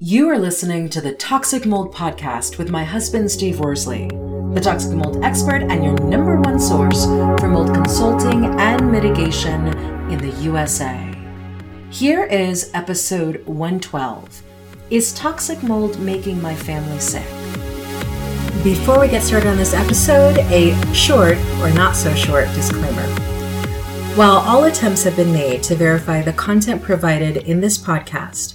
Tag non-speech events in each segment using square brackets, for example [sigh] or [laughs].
You are listening to the Toxic Mold Podcast with my husband, Steve Worsley, the toxic mold expert and your number one source for mold consulting and mitigation in the USA. Here is episode 112 Is toxic mold making my family sick? Before we get started on this episode, a short or not so short disclaimer. While all attempts have been made to verify the content provided in this podcast,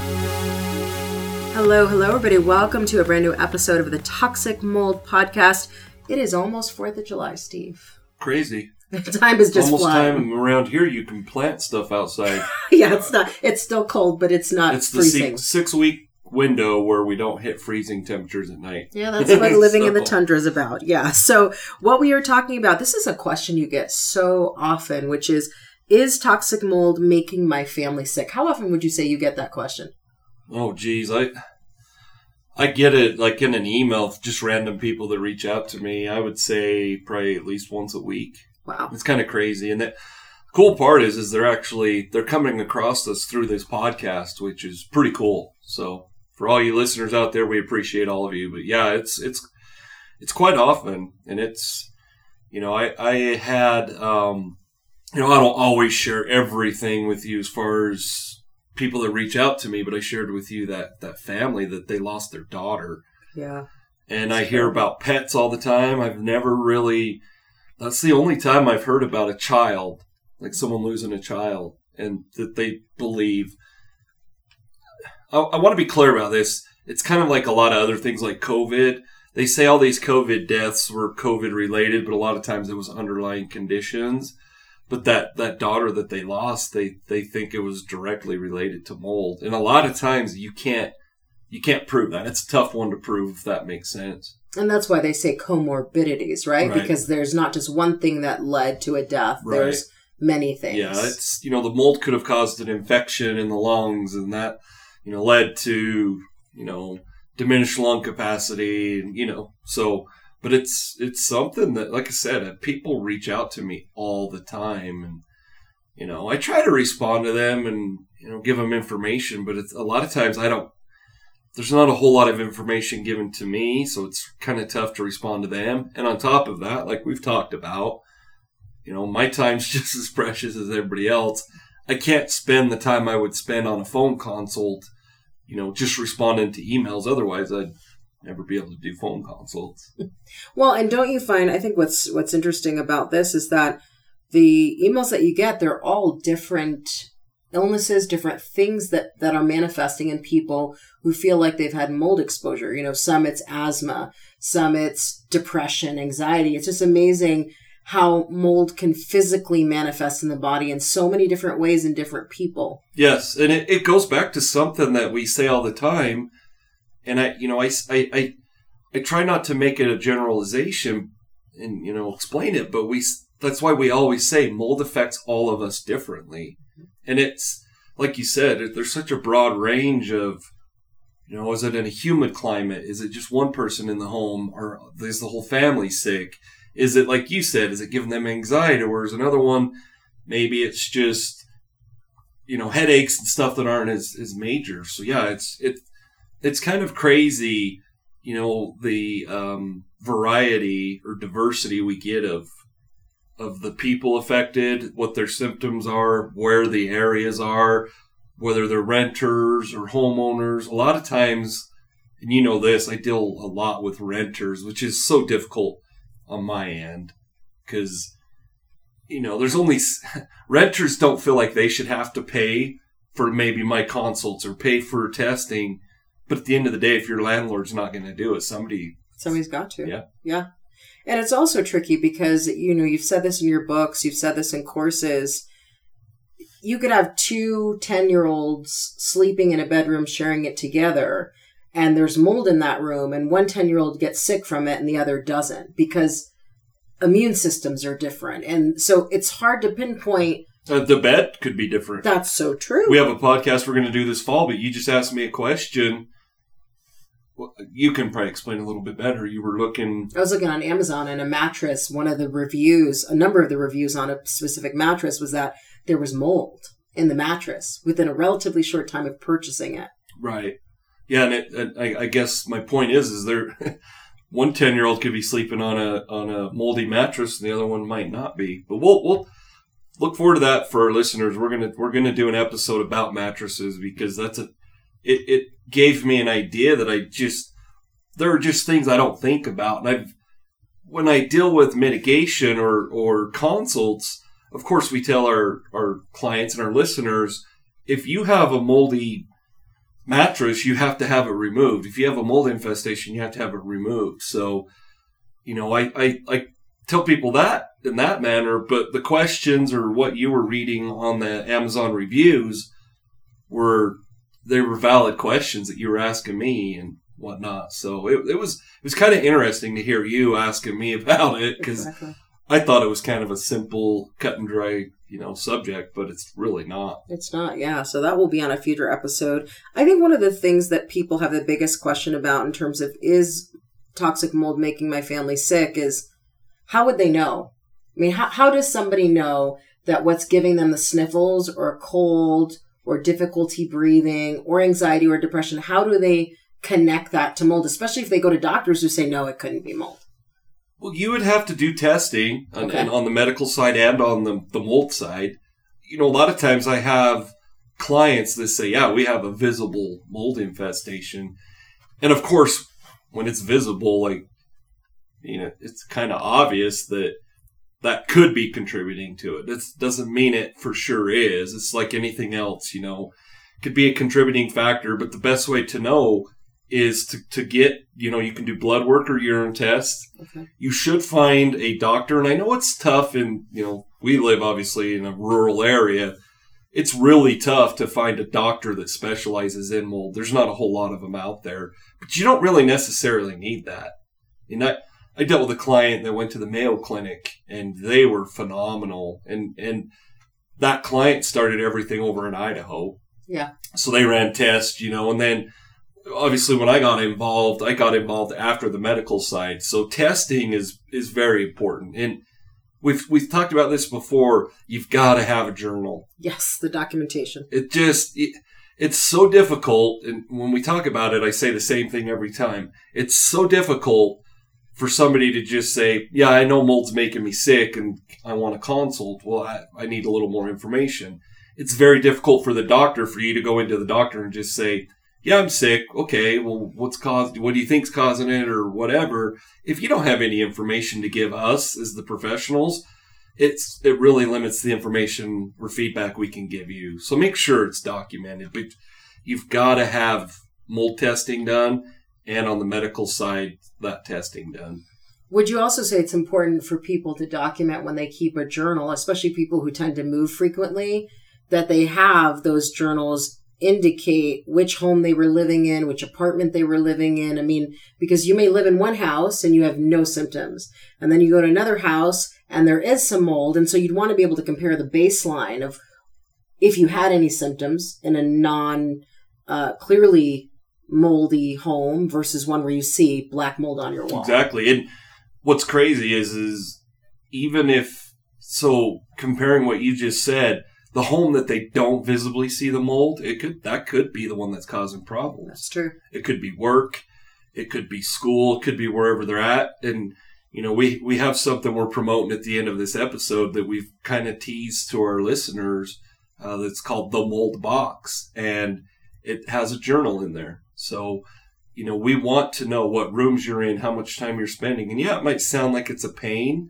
Hello, hello, everybody. Welcome to a brand new episode of the Toxic Mold Podcast. It is almost 4th of July, Steve. Crazy. [laughs] time is just Almost flying. time around here you can plant stuff outside. [laughs] yeah, it's not. It's still cold, but it's not it's the freezing. six, six week window where we don't hit freezing temperatures at night. Yeah, [laughs] that's what living in the tundra is about. Yeah. So, what we are talking about, this is a question you get so often, which is Is toxic mold making my family sick? How often would you say you get that question? Oh geez, I I get it like in an email, just random people that reach out to me. I would say probably at least once a week. Wow. It's kind of crazy, and the cool part is, is they're actually they're coming across us through this podcast, which is pretty cool. So for all you listeners out there, we appreciate all of you. But yeah, it's it's it's quite often, and it's you know I I had um you know I don't always share everything with you as far as people that reach out to me, but I shared with you that that family that they lost their daughter Yeah. and I hear about pets all the time. I've never really. That's the only time I've heard about a child, like someone losing a child, and that they believe. I, I want to be clear about this. It's kind of like a lot of other things, like COVID. They say all these COVID deaths were COVID related, but a lot of times it was underlying conditions. But that, that daughter that they lost, they, they think it was directly related to mold. And a lot of times you can't you can't prove that. It's a tough one to prove if that makes sense. And that's why they say comorbidities, right? Right. Because there's not just one thing that led to a death. Right. There's many things. Yeah, it's you know the mold could have caused an infection in the lungs, and that you know led to you know diminished lung capacity, and you know so. But it's it's something that, like I said, people reach out to me all the time, and you know I try to respond to them and you know give them information, but it's a lot of times I don't. There's not a whole lot of information given to me, so it's kind of tough to respond to them. And on top of that, like we've talked about, you know, my time's [laughs] just as precious as everybody else. I can't spend the time I would spend on a phone consult, you know, just responding to emails. Otherwise, I'd never be able to do phone consults. [laughs] Well, and don't you find I think what's what's interesting about this is that the emails that you get they're all different illnesses, different things that that are manifesting in people who feel like they've had mold exposure. You know, some it's asthma, some it's depression, anxiety. It's just amazing how mold can physically manifest in the body in so many different ways in different people. Yes, and it, it goes back to something that we say all the time, and I, you know, I, I, I, I try not to make it a generalization and you know explain it, but we that's why we always say mold affects all of us differently, and it's like you said, there's such a broad range of, you know, is it in a humid climate? Is it just one person in the home, or is the whole family sick? Is it like you said? Is it giving them anxiety, or is another one? Maybe it's just, you know, headaches and stuff that aren't as, as major. So yeah, it's it it's kind of crazy, you know, the um, variety or diversity we get of of the people affected, what their symptoms are, where the areas are, whether they're renters or homeowners. A lot of times, and you know this, I deal a lot with renters, which is so difficult on my end because you know there's only [laughs] renters don't feel like they should have to pay for maybe my consults or pay for testing but at the end of the day if your landlord's not going to do it somebody somebody's got to yeah yeah and it's also tricky because, you know, you've said this in your books, you've said this in courses. You could have two 10 year olds sleeping in a bedroom sharing it together, and there's mold in that room, and one 10 year old gets sick from it and the other doesn't because immune systems are different. And so it's hard to pinpoint. Uh, the bed could be different. That's so true. We have a podcast we're going to do this fall, but you just asked me a question well, you can probably explain a little bit better. You were looking. I was looking on Amazon and a mattress. One of the reviews, a number of the reviews on a specific mattress was that there was mold in the mattress within a relatively short time of purchasing it. Right. Yeah, and, it, and I, I, guess my point is, is there [laughs] one 10 year old could be sleeping on a on a moldy mattress, and the other one might not be. But we'll we'll look forward to that for our listeners. We're gonna we're gonna do an episode about mattresses because that's a it, it gave me an idea that I just, there are just things I don't think about. And I've, when I deal with mitigation or, or consults, of course, we tell our, our clients and our listeners, if you have a moldy mattress, you have to have it removed. If you have a mold infestation, you have to have it removed. So, you know, I, I, I tell people that in that manner, but the questions or what you were reading on the Amazon reviews were they were valid questions that you were asking me and whatnot. So it, it was it was kind of interesting to hear you asking me [laughs] about it because exactly. I thought it was kind of a simple, cut and dry, you know, subject, but it's really not. It's not, yeah. So that will be on a future episode. I think one of the things that people have the biggest question about in terms of is toxic mold making my family sick is how would they know? I mean, how, how does somebody know that what's giving them the sniffles or a cold or difficulty breathing or anxiety or depression, how do they connect that to mold, especially if they go to doctors who say, no, it couldn't be mold? Well, you would have to do testing on, okay. on the medical side and on the, the mold side. You know, a lot of times I have clients that say, yeah, we have a visible mold infestation. And of course, when it's visible, like, you know, it's kind of obvious that that could be contributing to it. That doesn't mean it for sure is. It's like anything else, you know, could be a contributing factor, but the best way to know is to, to get, you know, you can do blood work or urine tests. Okay. You should find a doctor. And I know it's tough and, you know, we live obviously in a rural area. It's really tough to find a doctor that specializes in mold. There's not a whole lot of them out there, but you don't really necessarily need that. You know, I dealt with a client that went to the Mayo Clinic and they were phenomenal. And, and that client started everything over in Idaho. Yeah. So they ran tests, you know, and then obviously when I got involved, I got involved after the medical side. So testing is, is very important. And we've, we've talked about this before. You've got to have a journal. Yes. The documentation. It just, it, it's so difficult. And when we talk about it, I say the same thing every time. It's so difficult for somebody to just say, yeah, I know mold's making me sick and I want a consult. Well, I, I need a little more information. It's very difficult for the doctor for you to go into the doctor and just say, yeah, I'm sick. Okay. Well, what's caused, what do you think's causing it or whatever? If you don't have any information to give us as the professionals, it's, it really limits the information or feedback we can give you. So make sure it's documented, but you've got to have mold testing done and on the medical side, that testing done. Would you also say it's important for people to document when they keep a journal, especially people who tend to move frequently, that they have those journals indicate which home they were living in, which apartment they were living in? I mean, because you may live in one house and you have no symptoms, and then you go to another house and there is some mold. And so you'd want to be able to compare the baseline of if you had any symptoms in a non uh, clearly moldy home versus one where you see black mold on your wall. Exactly. And what's crazy is is even if so comparing what you just said, the home that they don't visibly see the mold, it could that could be the one that's causing problems. That's true. It could be work, it could be school, it could be wherever they're at. And you know, we we have something we're promoting at the end of this episode that we've kind of teased to our listeners uh, that's called the mold box and it has a journal in there so you know we want to know what rooms you're in how much time you're spending and yeah it might sound like it's a pain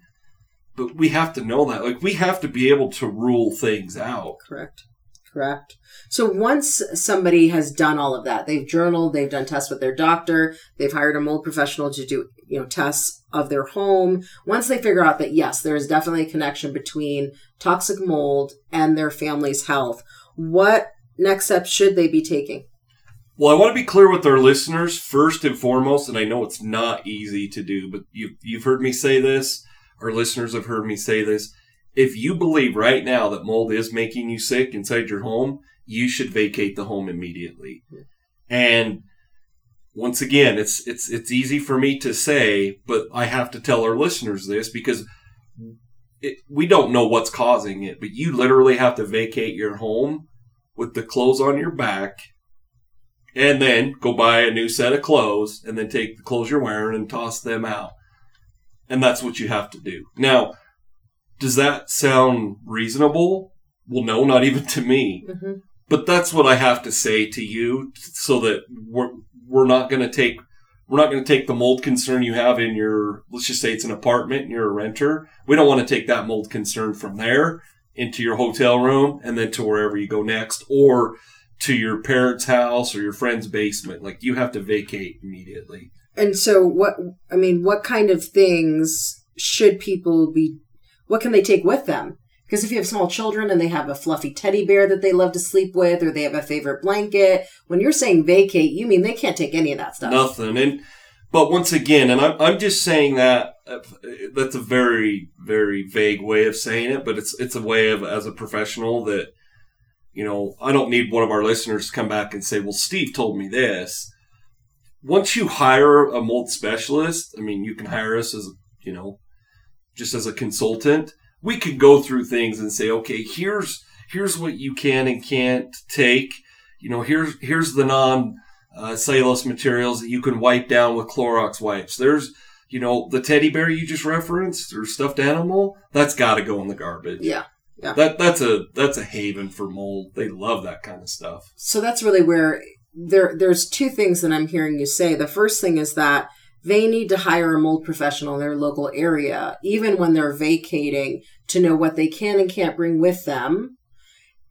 but we have to know that like we have to be able to rule things out Correct. Correct. So once somebody has done all of that, they've journaled, they've done tests with their doctor, they've hired a mold professional to do, you know, tests of their home. Once they figure out that yes, there is definitely a connection between toxic mold and their family's health, what next steps should they be taking? Well, I want to be clear with our listeners first and foremost, and I know it's not easy to do, but you've, you've heard me say this. Our listeners have heard me say this. If you believe right now that mold is making you sick inside your home, you should vacate the home immediately. And once again, it's it's it's easy for me to say, but I have to tell our listeners this because it, we don't know what's causing it. But you literally have to vacate your home with the clothes on your back, and then go buy a new set of clothes, and then take the clothes you're wearing and toss them out. And that's what you have to do. Now, does that sound reasonable? Well, no, not even to me. Mm-hmm. But that's what I have to say to you, so that we're we're not going to take we're not going to take the mold concern you have in your let's just say it's an apartment and you're a renter. We don't want to take that mold concern from there into your hotel room and then to wherever you go next, or to your parents' house or your friend's basement. Like you have to vacate immediately. And so what I mean, what kind of things should people be what can they take with them? Because if you have small children and they have a fluffy teddy bear that they love to sleep with, or they have a favorite blanket, when you're saying vacate, you mean they can't take any of that stuff. Nothing. And but once again, and I'm I'm just saying that uh, that's a very very vague way of saying it, but it's it's a way of as a professional that you know I don't need one of our listeners to come back and say, well, Steve told me this. Once you hire a mold specialist, I mean, you can hire us as you know just as a consultant we could go through things and say, okay, here's here's what you can and can't take. You know, here's here's the non uh, cellulose materials that you can wipe down with Clorox wipes. There's you know the teddy bear you just referenced or stuffed animal that's got to go in the garbage. Yeah. Yeah. That that's a that's a haven for mold. They love that kind of stuff. So that's really where there there's two things that I'm hearing you say. The first thing is that they need to hire a mold professional in their local area, even when they're vacating, to know what they can and can't bring with them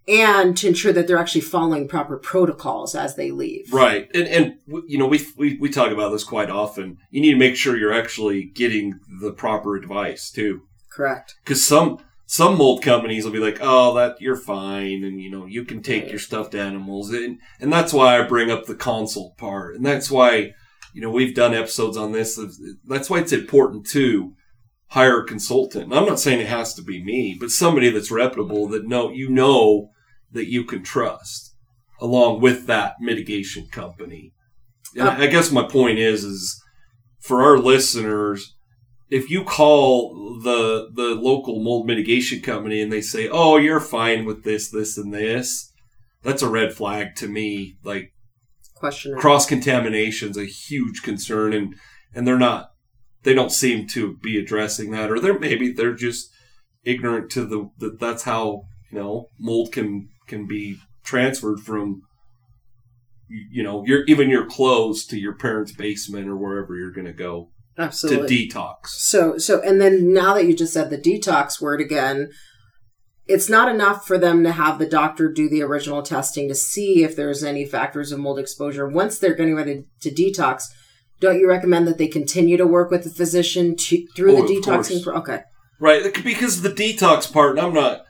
and to ensure that they're actually following proper protocols as they leave. Right. And, and you know, we, we, we talk about this quite often. You need to make sure you're actually getting the proper advice too. Correct. Because some, some mold companies will be like, "Oh, that you're fine, and you know you can take your stuffed animals," and and that's why I bring up the consult part, and that's why you know, we've done episodes on this. That's why it's important to hire a consultant. And I'm not saying it has to be me, but somebody that's reputable that know you know that you can trust, along with that mitigation company. And uh, I guess my point is, is for our listeners, if you call the the local mold mitigation company and they say, "Oh, you're fine with this, this, and this," that's a red flag to me. Like question. Cross contamination is a huge concern, and and they're not. They don't seem to be addressing that, or they're maybe they're just ignorant to the that that's how you know mold can can be transferred from you know your even your clothes to your parents' basement or wherever you're going to go. Absolutely. To detox. So so and then now that you just said the detox word again, it's not enough for them to have the doctor do the original testing to see if there's any factors of mold exposure. Once they're getting ready to detox, don't you recommend that they continue to work with the physician to, through oh, the detoxing? Pro- okay. Right, because the detox part, and I'm not,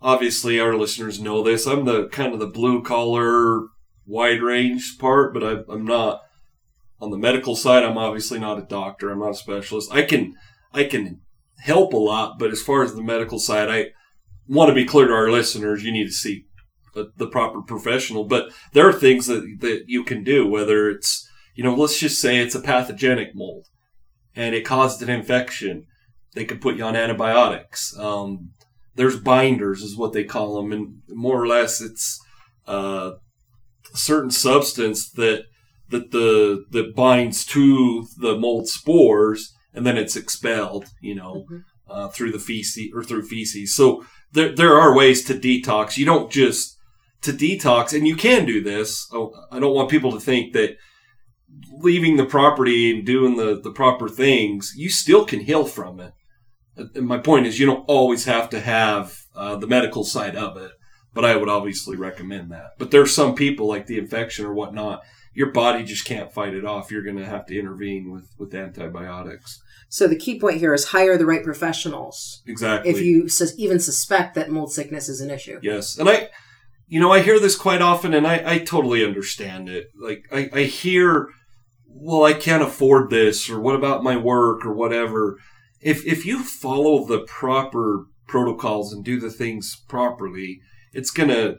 obviously our listeners know this, I'm the kind of the blue collar, wide range part, but I, I'm not on the medical side. I'm obviously not a doctor. I'm not a specialist. I can, I can help a lot, but as far as the medical side, I, want to be clear to our listeners, you need to see the proper professional. But there are things that, that you can do, whether it's, you know, let's just say it's a pathogenic mold and it caused an infection. They could put you on antibiotics. Um, there's binders, is what they call them, and more or less it's uh, a certain substance that that the that binds to the mold spores, and then it's expelled. You know, Mhm. uh, through the feces or through feces. So there there are ways to detox. You don't just to detox, and you can do this. Oh, I don't want people to think that leaving the property and doing the, the proper things, you still can heal from it. And my point is, you don't always have to have uh, the medical side of it, but I would obviously recommend that. But there's some people like the infection or whatnot, your body just can't fight it off. You're going to have to intervene with, with antibiotics. So the key point here is hire the right professionals Exactly. if you sus- even suspect that mold sickness is an issue. Yes. And I, you know, I hear this quite often and I, I totally understand it. Like, I, I hear, well, I can't afford this or what about my work or whatever. If, if you follow the proper protocols and do the things properly, it's going to,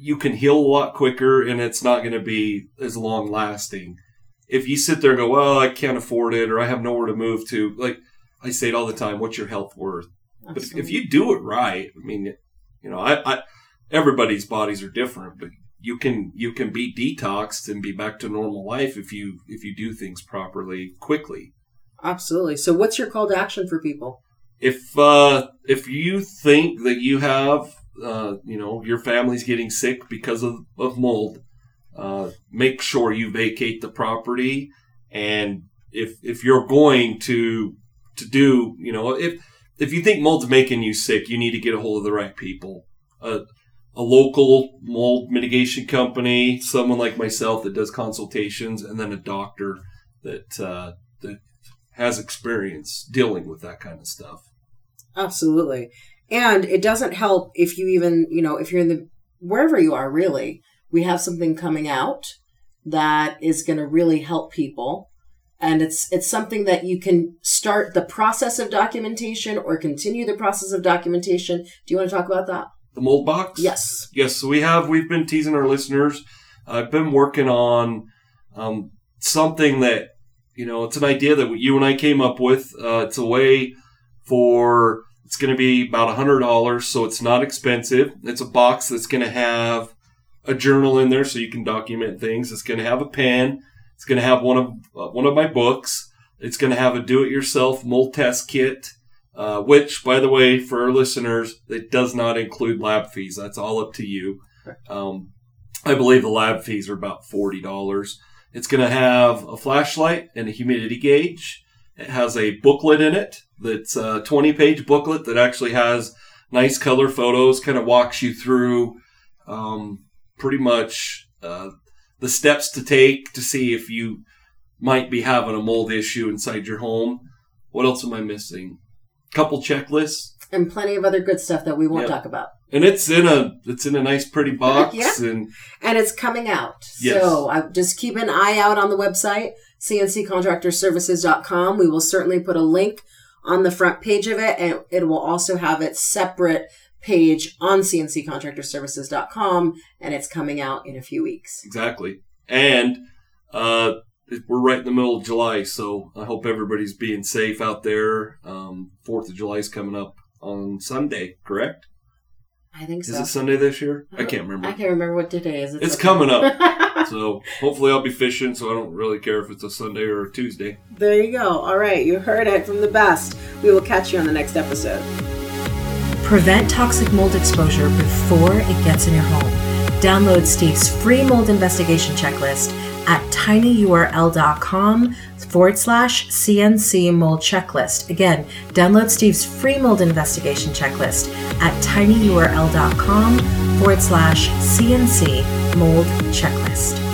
you can heal a lot quicker and it's not going to be as long lasting. If you sit there and go, well, I can't afford it or I have nowhere to move to, like I say it all the time, what's your health worth? But if, if you do it right, I mean, you know, I, I everybody's bodies are different, but you can you can be detoxed and be back to normal life if you if you do things properly quickly. Absolutely. So what's your call to action for people? If uh if you think that you have uh you know your family's getting sick because of of mold, uh make sure you vacate the property and if if you're going to to do, you know, if if you think mold's making you sick, you need to get a hold of the right people. Uh, a local mold mitigation company, someone like myself that does consultations, and then a doctor that uh, that has experience dealing with that kind of stuff. Absolutely. And it doesn't help if you even, you know, if you're in the wherever you are really, we have something coming out that is going to really help people. And it's it's something that you can start the process of documentation or continue the process of documentation. Do you want to talk about that? The mold box, Yes. yes. So we have we've been teasing our listeners. I've been working on um, something that you know it's an idea that you and I came up with. Uh, it's a way for it's going to be about a hundred dollars, so it's not expensive. It's a box that's going to have a journal in there, so you can document things. It's going to have a pen. It's going to have one of uh, one of my books. It's going to have a do-it-yourself mold test kit, uh, which, by the way, for our listeners, it does not include lab fees. That's all up to you. Um, I believe the lab fees are about forty dollars. It's going to have a flashlight and a humidity gauge. It has a booklet in it that's a 20 page booklet that actually has nice color photos, kind of walks you through um, pretty much uh, the steps to take to see if you might be having a mold issue inside your home. What else am I missing? Couple checklists. And plenty of other good stuff that we won't Yeah. talk about. And it's in a it's in a nice pretty [laughs] box Yeah. and and it's coming out. Yes. So I just keep an eye out on the website, cnccontractorservices.com. We will certainly put a link on the front page of it, and it will also have its separate page on cnccontractorservices.com, and it's coming out in a few weeks. Exactly. And uh, we're right in the middle of July, so I hope everybody's being safe out there. Um, Fourth of July is coming up on Sunday, correct? I think so. Is it Sunday this year? I can't remember. I can't remember what today is. It's okay. coming up. [laughs] so hopefully I'll be fishing, so I don't really care if it's a Sunday or a Tuesday. there you go. All right, you heard it from the best. We will catch you on the next episode. Prevent toxic mold exposure before it gets in your home. Download Steve's free mold investigation checklist at tinyurl.com forward slash CNC mold checklist. Again, download Steve's free mold investigation checklist at tinyurl.com forward slash CNC mold checklist.